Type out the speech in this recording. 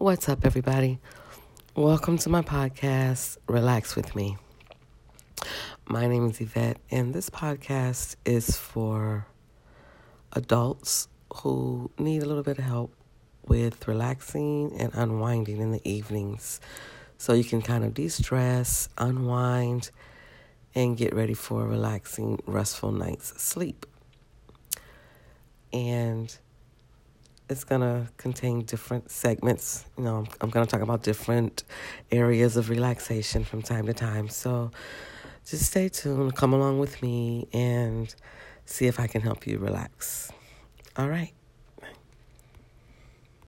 What's up, everybody? Welcome to my podcast, Relax with Me. My name is Yvette, and this podcast is for adults who need a little bit of help with relaxing and unwinding in the evenings so you can kind of de stress, unwind, and get ready for a relaxing, restful night's sleep. And it's going to contain different segments. You know, I'm, I'm going to talk about different areas of relaxation from time to time. So just stay tuned, come along with me, and see if I can help you relax. All right.